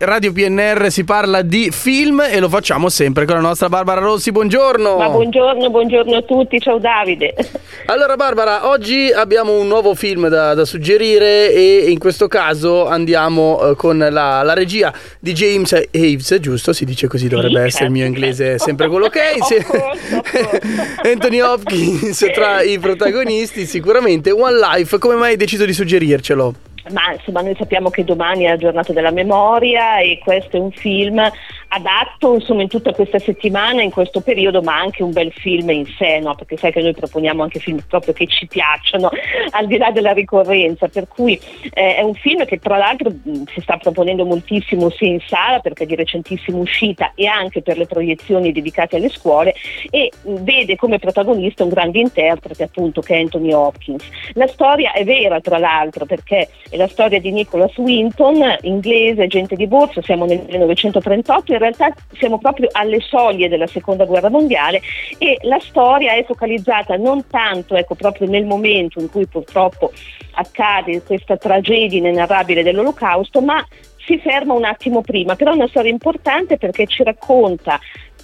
Radio PNR si parla di film e lo facciamo sempre con la nostra Barbara Rossi. Buongiorno. Ma buongiorno, buongiorno a tutti. Ciao Davide. Allora Barbara, oggi abbiamo un nuovo film da, da suggerire e in questo caso andiamo eh, con la, la, regia di James Aves, giusto? Si dice così, dovrebbe sì, essere il mio inglese sempre quello che è. Anthony Hopkins tra i protagonisti, sicuramente One Life. Come mai hai deciso di suggerircelo? Ma insomma noi sappiamo che domani è la giornata della memoria e questo è un film adatto insomma in tutta questa settimana, in questo periodo, ma anche un bel film in sé, no? perché sai che noi proponiamo anche film proprio che ci piacciono, al di là della ricorrenza, per cui eh, è un film che tra l'altro mh, si sta proponendo moltissimo sia in sala perché è di recentissima uscita e anche per le proiezioni dedicate alle scuole e mh, vede come protagonista un grande interprete appunto che è Anthony Hopkins. La storia è vera tra l'altro perché è la storia di Nicholas Winton, inglese, agente di borsa, siamo nel 1938 in realtà siamo proprio alle soglie della seconda guerra mondiale e la storia è focalizzata non tanto ecco, proprio nel momento in cui purtroppo accade questa tragedia inenarrabile dell'olocausto, ma si ferma un attimo prima, però è una storia importante perché ci racconta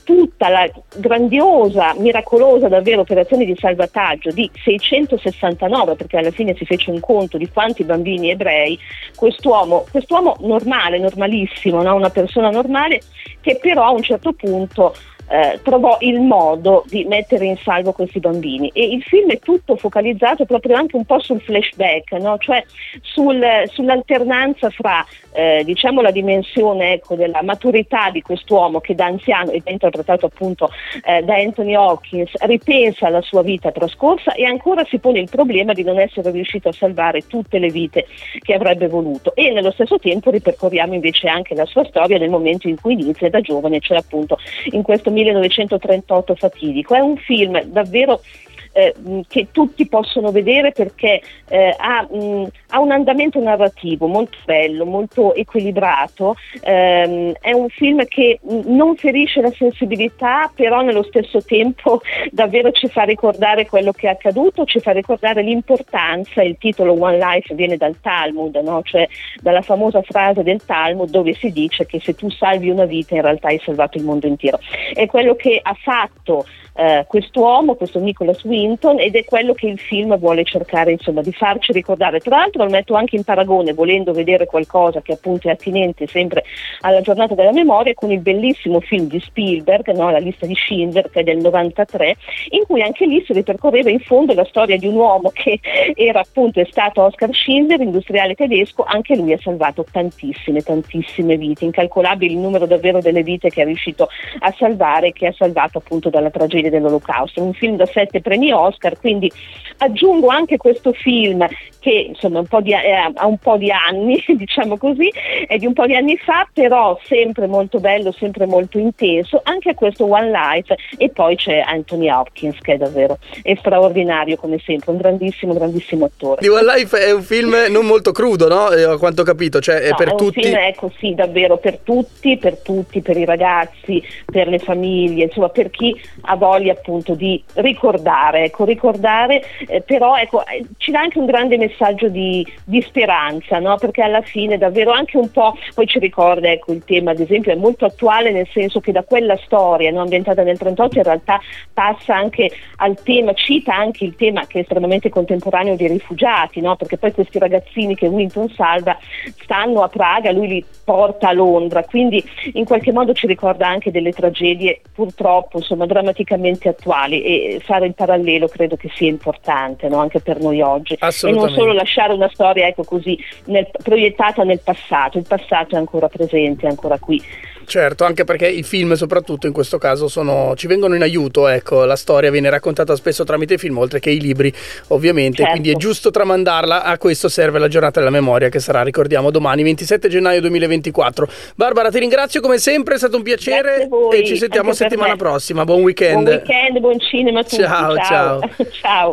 tutta la grandiosa, miracolosa davvero operazione di salvataggio di 669, perché alla fine si fece un conto di quanti bambini ebrei, quest'uomo, quest'uomo normale, normalissimo, no? una persona normale, che però a un certo punto eh, trovò il modo di mettere in salvo questi bambini e il film è tutto focalizzato proprio anche un po' sul flashback, no? cioè sul, sull'alternanza fra eh, diciamo la dimensione ecco, della maturità di quest'uomo che da anziano ed è interpretato appunto eh, da Anthony Hawkins ripensa alla sua vita trascorsa e ancora si pone il problema di non essere riuscito a salvare tutte le vite che avrebbe voluto e nello stesso tempo ripercorriamo invece anche la sua storia nel momento in cui inizia da giovane, cioè appunto in questo 1938 fatidico. È un film davvero eh, che tutti possono vedere perché eh, ha, mh, ha, un andamento narrativo molto bello, molto equilibrato, ehm, è un film che non ferisce la sensibilità, però nello stesso tempo davvero ci fa ricordare quello che è accaduto, ci fa ricordare l'importanza, il titolo One Life viene dal Talmud, no? cioè dalla famosa frase del Talmud dove si dice che se tu salvi una vita in realtà hai salvato il mondo intero. È quello che ha fatto eh, quest'uomo, questo Nicholas Winton, ed è quello che il film vuole cercare insomma, di farci ricordare. Tra l'altro lo metto anche in paragone, volendo vedere qualcosa che appunto è attinente sempre alla giornata della memoria, con il bellissimo film di Spielberg, no? La lista di Schindler, che è del 93, in cui anche lì si ripercorreva in fondo la storia di un uomo che era appunto è stato Oscar Schindler, industriale tedesco, anche lui ha salvato tantissime, tantissime vite, incalcolabile il numero davvero delle vite che è riuscito a salvare, che ha salvato appunto dalla tragedia Martiri dell'Olocausto, un film da sette premi Oscar, quindi aggiungo anche questo film che insomma un di, eh, ha un po' di anni, diciamo così, è di un po' di anni fa, però sempre molto bello, sempre molto intenso, anche a questo One Life e poi c'è Anthony Hopkins che è davvero straordinario come sempre, un grandissimo, grandissimo attore. Di One Life è un film non molto crudo, no? Eh, a quanto ho capito, cioè è no, per è tutti. Film, ecco sì, davvero per tutti, per tutti, per i ragazzi, per le famiglie, insomma per chi ha voglia appunto di ricordare, ecco, ricordare, eh, però ecco, eh, ci dà anche un grande messaggio di, di speranza, no? perché alla fine davvero anche un po', poi ci ricorda ecco, il tema ad esempio è molto attuale nel senso che da quella storia no, ambientata nel 38 in realtà passa anche al tema, cita anche il tema che è estremamente contemporaneo dei rifugiati, no? perché poi questi ragazzini che Winton salva stanno a Praga, lui li porta a Londra, quindi in qualche modo ci ricorda anche delle tragedie purtroppo insomma drammaticamente attuali e fare il parallelo credo che sia importante no? anche per noi oggi e non solo lasciare una storia ecco così nel, proiettata nel passato, il passato è ancora presente, è ancora qui. Certo, anche perché i film soprattutto in questo caso sono, ci vengono in aiuto, ecco, la storia viene raccontata spesso tramite film oltre che i libri ovviamente, certo. quindi è giusto tramandarla, a questo serve la giornata della memoria che sarà, ricordiamo, domani 27 gennaio 2024. Barbara ti ringrazio come sempre, è stato un piacere e ci sentiamo settimana prossima, buon weekend. Buon weekend, buon cinema a tutti. ciao. ciao. ciao.